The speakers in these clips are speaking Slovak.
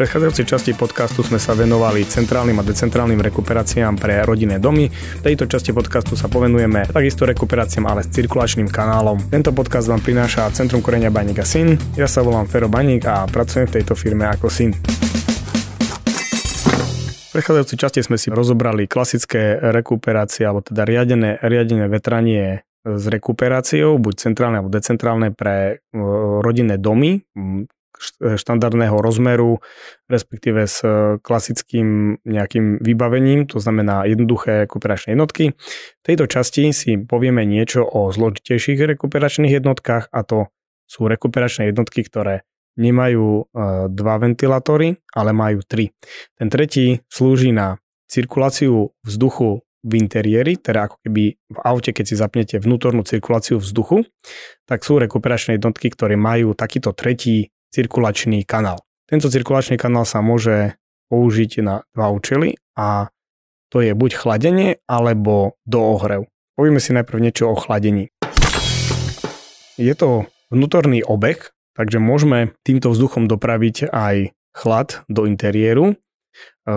predchádzajúcej časti podcastu sme sa venovali centrálnym a decentrálnym rekuperáciám pre rodinné domy. V tejto časti podcastu sa povenujeme takisto rekuperáciám, ale s cirkulačným kanálom. Tento podcast vám prináša Centrum korenia Baník a Syn. Ja sa volám Fero Baník a pracujem v tejto firme ako syn. V prechádzajúcej časti sme si rozobrali klasické rekuperácie, alebo teda riadené, riadené vetranie s rekuperáciou, buď centrálne alebo decentrálne pre rodinné domy, štandardného rozmeru, respektíve s e, klasickým nejakým vybavením, to znamená jednoduché rekuperačné jednotky. V tejto časti si povieme niečo o zložitejších rekuperačných jednotkách a to sú rekuperačné jednotky, ktoré nemajú e, dva ventilátory, ale majú tri. Ten tretí slúži na cirkuláciu vzduchu v interiéri, teda ako keby v aute, keď si zapnete vnútornú cirkuláciu vzduchu, tak sú rekuperačné jednotky, ktoré majú takýto tretí cirkulačný kanál. Tento cirkulačný kanál sa môže použiť na dva účely a to je buď chladenie alebo doohrev. Povieme si najprv niečo o chladení. Je to vnútorný obeh, takže môžeme týmto vzduchom dopraviť aj chlad do interiéru. E,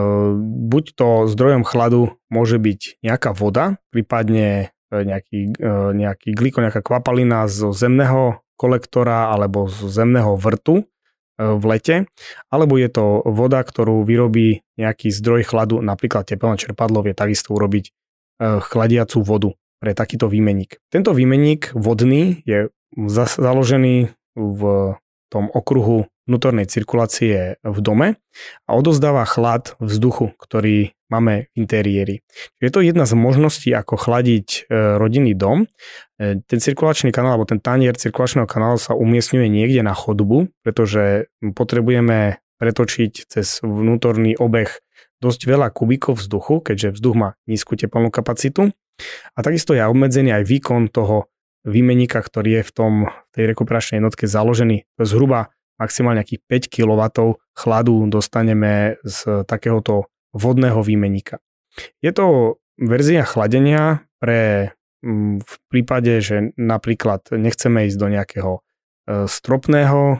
buď to zdrojom chladu môže byť nejaká voda, prípadne e, nejaký, e, nejaký gliko, nejaká kvapalina zo zemného kolektora alebo z zemného vrtu e, v lete, alebo je to voda, ktorú vyrobí nejaký zdroj chladu, napríklad tepelné čerpadlo vie takisto urobiť e, chladiacu vodu pre takýto výmenník. Tento výmenník vodný je založený v tom okruhu vnútornej cirkulácie v dome a odozdáva chlad vzduchu, ktorý máme v interiéri. Je to jedna z možností, ako chladiť e, rodinný dom. E, ten cirkulačný kanál, alebo ten tanier cirkulačného kanálu sa umiestňuje niekde na chodbu, pretože potrebujeme pretočiť cez vnútorný obeh dosť veľa kubíkov vzduchu, keďže vzduch má nízku teplnú kapacitu. A takisto je obmedzený aj výkon toho výmeníka, ktorý je v tom tej rekuperačnej jednotke založený. Zhruba maximálne nejakých 5 kW chladu dostaneme z takéhoto vodného výmeníka. Je to verzia chladenia pre mm, v prípade, že napríklad nechceme ísť do nejakého e, stropného e,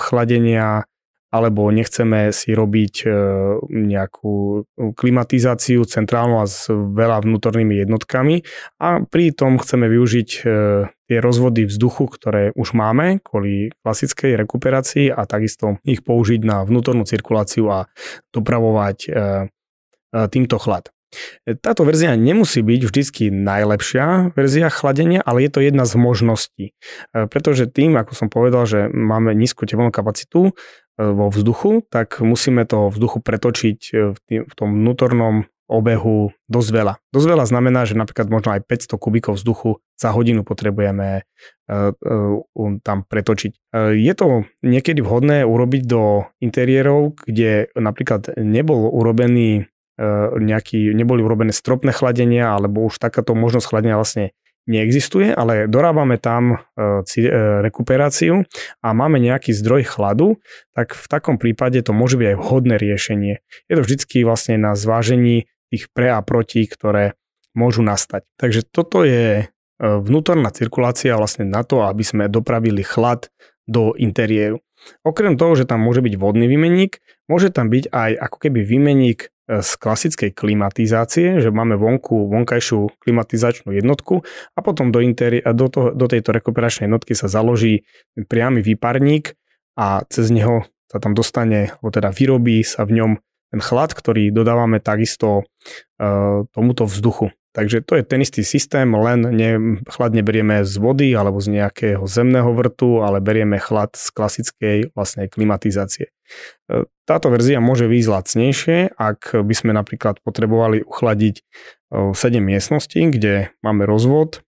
chladenia alebo nechceme si robiť e, nejakú klimatizáciu centrálnu a s veľa vnútornými jednotkami a pri tom chceme využiť tie rozvody vzduchu, ktoré už máme kvôli klasickej rekuperácii a takisto ich použiť na vnútornú cirkuláciu a dopravovať e, týmto chlad. Táto verzia nemusí byť vždycky najlepšia verzia chladenia, ale je to jedna z možností. Pretože tým, ako som povedal, že máme nízku teplnú kapacitu, vo vzduchu, tak musíme toho vzduchu pretočiť e, v tom vnútornom obehu dosť veľa. Dosť veľa znamená, že napríklad možno aj 500 kubíkov vzduchu za hodinu potrebujeme uh, uh, tam pretočiť. Uh, je to niekedy vhodné urobiť do interiérov, kde napríklad nebol urobený nejaký, neboli urobené stropné chladenia, alebo už takáto možnosť chladenia vlastne neexistuje, ale dorábame tam e, e, rekuperáciu a máme nejaký zdroj chladu, tak v takom prípade to môže byť aj vhodné riešenie. Je to vždycky vlastne na zvážení tých pre a proti, ktoré môžu nastať. Takže toto je e, vnútorná cirkulácia vlastne na to, aby sme dopravili chlad do interiéru. Okrem toho, že tam môže byť vodný výmenník, môže tam byť aj ako keby výmenník z klasickej klimatizácie, že máme vonku vonkajšiu klimatizačnú jednotku a potom do, interi- do, to, do tejto rekuperačnej jednotky sa založí priamy výparník a cez neho sa tam dostane, alebo teda vyrobí sa v ňom ten chlad, ktorý dodávame takisto uh, tomuto vzduchu. Takže to je ten istý systém, len ne, chlad neberieme z vody alebo z nejakého zemného vrtu, ale berieme chlad z klasickej vlastnej klimatizácie. E, táto verzia môže výjsť lacnejšie, ak by sme napríklad potrebovali uchladiť 7 e, miestností, kde máme rozvod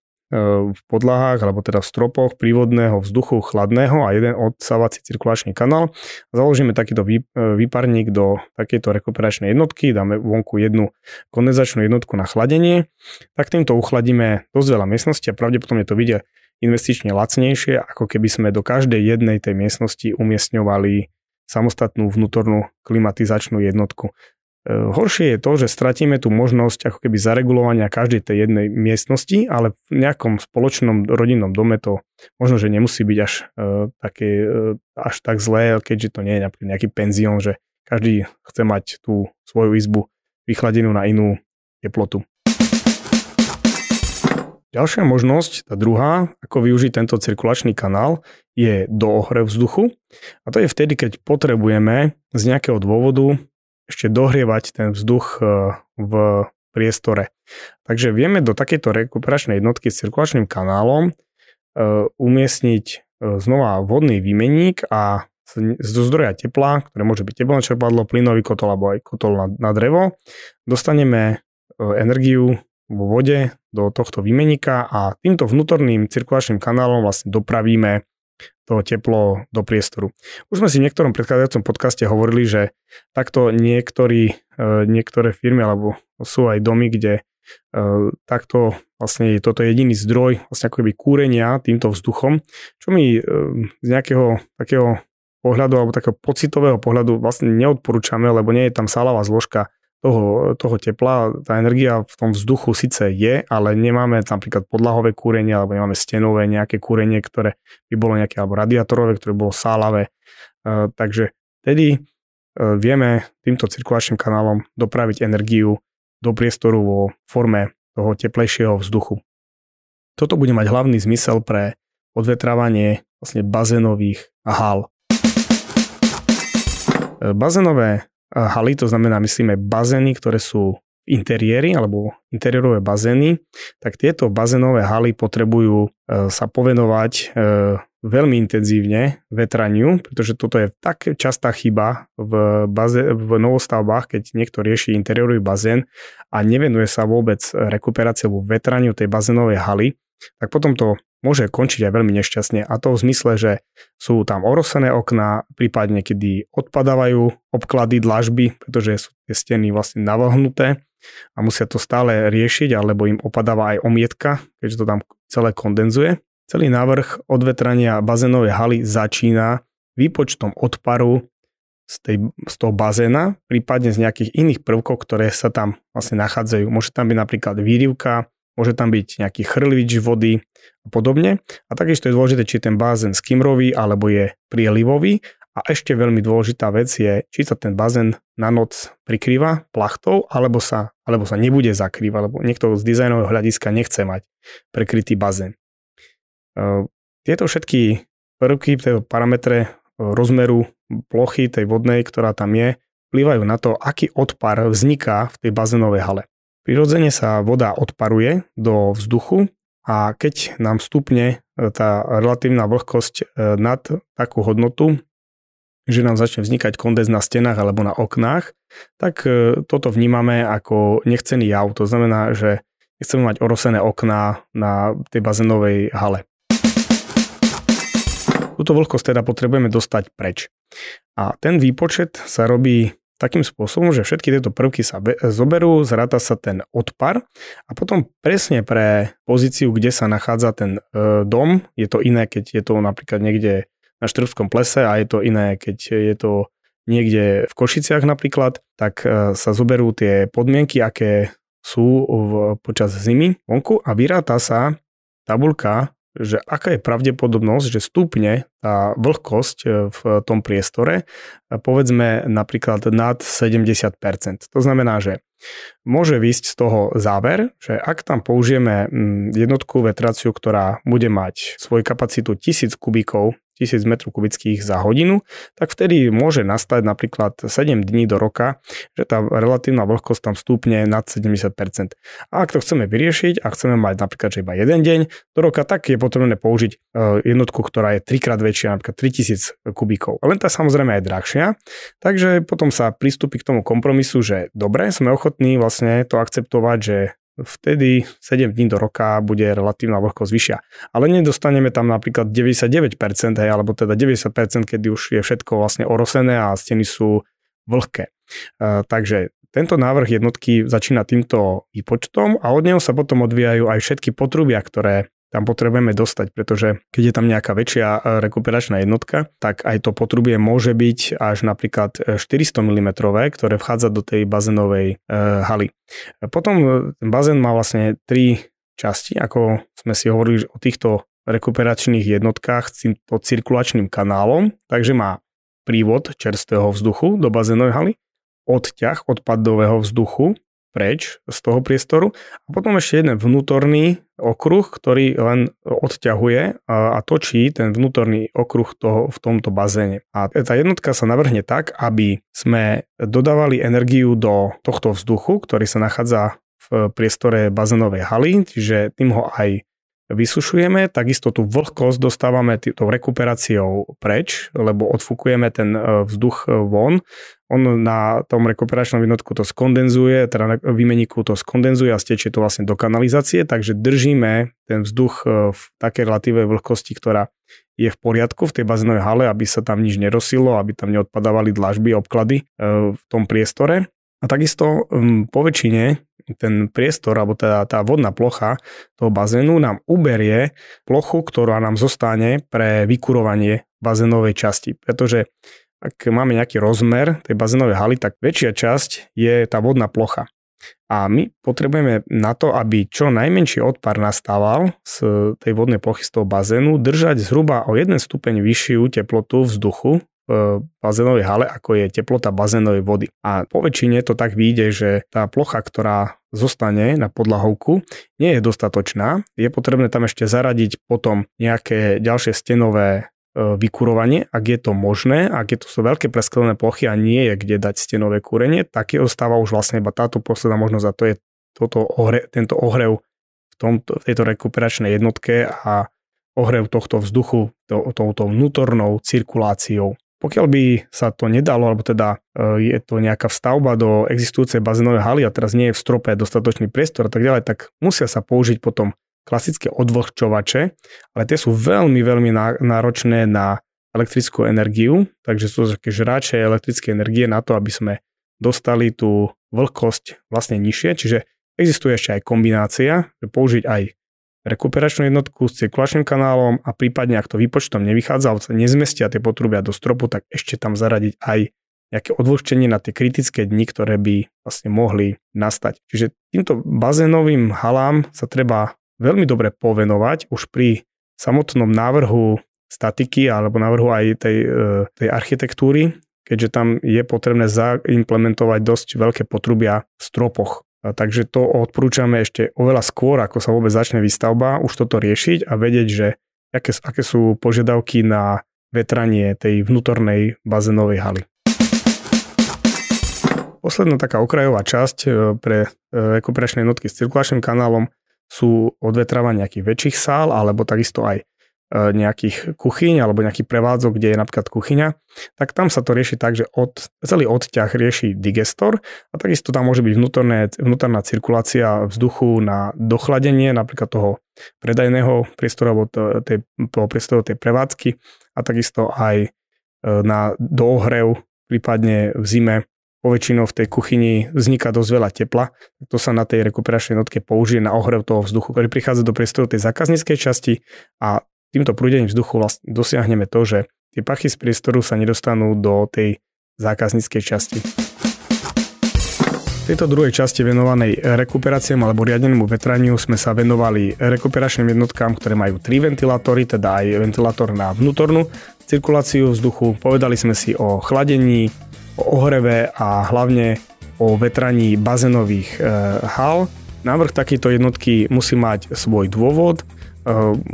v podlahách alebo teda v stropoch prívodného vzduchu chladného a jeden odsávací cirkulačný kanál. Založíme takýto výparník do takejto rekuperačnej jednotky, dáme vonku jednu kondenzačnú jednotku na chladenie, tak týmto uchladíme dosť veľa miestnosti a pravdepodobne to vidia investične lacnejšie, ako keby sme do každej jednej tej miestnosti umiestňovali samostatnú vnútornú klimatizačnú jednotku. E, horšie je to, že stratíme tú možnosť ako keby zaregulovania každej tej jednej miestnosti, ale v nejakom spoločnom rodinnom dome to možno, že nemusí byť až, uh, také, uh, až tak zlé, keďže to nie je napríklad nejaký penzión, že každý chce mať tú svoju izbu vychladenú na inú teplotu. Ďalšia možnosť, tá druhá, ako využiť tento cirkulačný kanál, je do ohrev vzduchu. A to je vtedy, keď potrebujeme z nejakého dôvodu ešte dohrievať ten vzduch e, v priestore. Takže vieme do takejto rekuperačnej jednotky s cirkulačným kanálom e, umiestniť e, znova vodný výmenník a zo zdroja tepla, ktoré môže byť teplné čerpadlo, plynový kotol alebo aj kotol na, na drevo, dostaneme energiu vo vode do tohto výmeníka a týmto vnútorným cirkulačným kanálom vlastne dopravíme to teplo do priestoru. Už sme si v niektorom predchádzajúcom podcaste hovorili, že takto niektorí, e, niektoré firmy alebo sú aj domy, kde e, takto vlastne je toto jediný zdroj vlastne ako keby kúrenia týmto vzduchom, čo mi e, z nejakého takého pohľadu alebo takého pocitového pohľadu vlastne neodporúčame, lebo nie je tam salová zložka toho, toho tepla, tá energia v tom vzduchu síce je, ale nemáme napríklad podlahové kúrenie, alebo nemáme stenové nejaké kúrenie, ktoré by bolo nejaké, alebo radiátorové, ktoré bolo sálavé. E, takže tedy e, vieme týmto cirkulačným kanálom dopraviť energiu do priestoru vo forme toho teplejšieho vzduchu. Toto bude mať hlavný zmysel pre odvetrávanie vlastne bazénových hal. E, bazénové haly, to znamená, myslíme bazény, ktoré sú interiéry alebo interiérové bazény, tak tieto bazénové haly potrebujú e, sa povenovať e, veľmi intenzívne vetraniu, pretože toto je tak častá chyba v, baze, v novostavbách, keď niekto rieši interiérový bazén a nevenuje sa vôbec rekuperácii alebo vetraniu tej bazénovej haly, tak potom to môže končiť aj veľmi nešťastne a to v zmysle, že sú tam orosené okná, prípadne kedy odpadávajú obklady dlažby, pretože sú tie steny vlastne navlhnuté a musia to stále riešiť, alebo im opadáva aj omietka, keďže to tam celé kondenzuje. Celý návrh odvetrania bazénovej haly začína výpočtom odparu z, tej, z toho bazéna, prípadne z nejakých iných prvkov, ktoré sa tam vlastne nachádzajú. Môže tam byť napríklad výrivka, môže tam byť nejaký chrlič vody a podobne. A takisto je dôležité, či ten bazén skimrový alebo je prielivový. A ešte veľmi dôležitá vec je, či sa ten bazén na noc prikrýva plachtou, alebo sa, alebo sa nebude zakrývať, lebo niekto z dizajnového hľadiska nechce mať prekrytý bazén. E, tieto všetky prvky, tieto parametre e, rozmeru plochy tej vodnej, ktorá tam je, vplyvajú na to, aký odpar vzniká v tej bazénovej hale. Prirodzene sa voda odparuje do vzduchu a keď nám stupne e, tá relatívna vlhkosť e, nad takú hodnotu, že nám začne vznikať kondens na stenách alebo na oknách, tak e, toto vnímame ako nechcený jav. To znamená, že nechceme mať orosené okná na tej bazénovej hale. Túto vlhkosť teda potrebujeme dostať preč. A ten výpočet sa robí takým spôsobom, že všetky tieto prvky sa zoberú, zráta sa ten odpar a potom presne pre pozíciu, kde sa nachádza ten e, dom, je to iné, keď je to napríklad niekde na Štrbskom plese a je to iné, keď je to niekde v Košiciach napríklad, tak e, sa zoberú tie podmienky, aké sú v, počas zimy vonku a vyráta sa tabulka že aká je pravdepodobnosť, že stupne vlhkosť e, v tom priestore, povedzme napríklad nad 70%. To znamená, že môže výsť z toho záver, že ak tam použijeme mm, jednotku vetraciu, ktorá bude mať svoju kapacitu 1000 kubíkov 1000 m kubických za hodinu, tak vtedy môže nastať napríklad 7 dní do roka, že tá relatívna vlhkosť tam stúpne nad 70%. A ak to chceme vyriešiť a chceme mať napríklad že iba jeden deň do roka, tak je potrebné použiť e, jednotku, ktorá je trikrát väčšia, napríklad 3000 kubíkov. Len tá samozrejme je drahšia, takže potom sa pristúpi k tomu kompromisu, že dobre, sme ochotní vlastne to akceptovať, že vtedy 7 dní do roka bude relatívna vlhkosť vyššia. Ale nedostaneme tam napríklad 99%, hej, alebo teda 90%, keď už je všetko vlastne orosené a steny sú vlhké. Uh, takže tento návrh jednotky začína týmto výpočtom a od neho sa potom odvíjajú aj všetky potrubia, ktoré tam potrebujeme dostať, pretože keď je tam nejaká väčšia e, rekuperačná jednotka, tak aj to potrubie môže byť až napríklad 400 e, mm, ktoré vchádza do tej bazénovej e, haly. Potom ten bazén má vlastne tri časti, ako sme si hovorili o týchto rekuperačných jednotkách s týmto cirkulačným kanálom, takže má prívod čerstvého vzduchu do bazénovej haly, odťah odpadového vzduchu preč z toho priestoru a potom ešte jeden vnútorný okruh, ktorý len odťahuje a, točí ten vnútorný okruh toho, v tomto bazéne. A tá jednotka sa navrhne tak, aby sme dodávali energiu do tohto vzduchu, ktorý sa nachádza v priestore bazénovej haly, čiže tým ho aj vysušujeme, takisto tú vlhkosť dostávame tou rekuperáciou preč, lebo odfúkujeme ten e, vzduch e, von. On na tom rekuperačnom jednotku to skondenzuje, teda na výmeníku to skondenzuje a stečie to vlastne do kanalizácie, takže držíme ten vzduch e, v takej relatívnej vlhkosti, ktorá je v poriadku v tej bazénovej hale, aby sa tam nič nerosilo, aby tam neodpadávali dlažby, obklady v tom priestore. A takisto po väčšine ten priestor, alebo teda tá vodná plocha toho bazénu nám uberie plochu, ktorá nám zostane pre vykurovanie bazénovej časti. Pretože ak máme nejaký rozmer tej bazénovej haly, tak väčšia časť je tá vodná plocha. A my potrebujeme na to, aby čo najmenší odpar nastával z tej vodnej plochy z toho bazénu, držať zhruba o 1 stupeň vyššiu teplotu vzduchu bazénovej hale, ako je teplota bazénovej vody. A po väčšine to tak vyjde, že tá plocha, ktorá zostane na podlahovku, nie je dostatočná. Je potrebné tam ešte zaradiť potom nejaké ďalšie stenové e, vykurovanie, ak je to možné, ak je to sú veľké presklené plochy a nie je kde dať stenové kúrenie, tak je ostáva už vlastne iba táto posledná možnosť a to je toto ohre, tento ohrev v, tomto, v tejto rekuperačnej jednotke a ohrev tohto vzduchu to, touto vnútornou cirkuláciou. Pokiaľ by sa to nedalo, alebo teda e, je to nejaká vstavba do existujúcej bazénovej haly a teraz nie je v strope dostatočný priestor a tak ďalej, tak musia sa použiť potom klasické odvlhčovače, ale tie sú veľmi, veľmi náročné na elektrickú energiu, takže sú také žráče elektrické energie na to, aby sme dostali tú vlhkosť vlastne nižšie, čiže existuje ešte aj kombinácia, že použiť aj rekuperačnú jednotku s cirkulačným kanálom a prípadne ak to výpočtom nevychádza, alebo sa nezmestia tie potrubia do stropu, tak ešte tam zaradiť aj nejaké odvlhčenie na tie kritické dni, ktoré by vlastne mohli nastať. Čiže týmto bazénovým halám sa treba veľmi dobre povenovať už pri samotnom návrhu statiky alebo návrhu aj tej, e, tej architektúry, keďže tam je potrebné zaimplementovať dosť veľké potrubia v stropoch. Takže to odporúčame ešte oveľa skôr, ako sa vôbec začne výstavba, už toto riešiť a vedieť, že aké, aké sú požiadavky na vetranie tej vnútornej bazénovej haly. Posledná taká okrajová časť e, pre e, rekuperačné jednotky s cirkulačným kanálom sú odvetrávanie nejakých väčších sál alebo takisto aj nejakých kuchyň alebo nejaký prevádzok, kde je napríklad kuchyňa, tak tam sa to rieši tak, že od, celý odťah rieši digestor a takisto tam môže byť vnútorné, vnútorná cirkulácia vzduchu na dochladenie napríklad toho predajného priestoru alebo tej, priestoru tej prevádzky a takisto aj e, na doohrev, prípadne v zime poväčšinou v tej kuchyni vzniká dosť veľa tepla, to sa na tej rekuperačnej jednotke použije na ohrev toho vzduchu, ktorý prichádza do priestoru tej zákazníckej časti a týmto prúdením vzduchu vlastne dosiahneme to, že tie pachy z priestoru sa nedostanú do tej zákazníckej časti. V tejto druhej časti venovanej rekuperáciám alebo riadenému vetraniu sme sa venovali rekuperačným jednotkám, ktoré majú tri ventilátory, teda aj ventilátor na vnútornú cirkuláciu vzduchu. Povedali sme si o chladení, o ohreve a hlavne o vetraní bazénových e, hal. Návrh takejto jednotky musí mať svoj dôvod, Eh,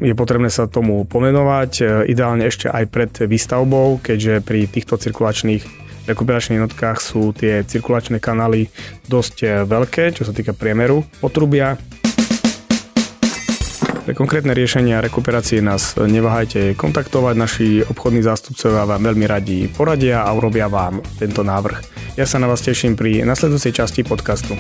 je potrebné sa tomu pomenovať, eh, ideálne ešte aj pred výstavbou, keďže pri týchto cirkulačných rekuperačných jednotkách sú tie cirkulačné kanály dosť eh, veľké, čo sa týka priemeru potrubia. Pre konkrétne riešenia rekuperácie nás neváhajte kontaktovať, naši obchodní zástupcovia vám veľmi radi poradia a urobia vám tento návrh. Ja sa na vás teším pri nasledujúcej časti podcastu.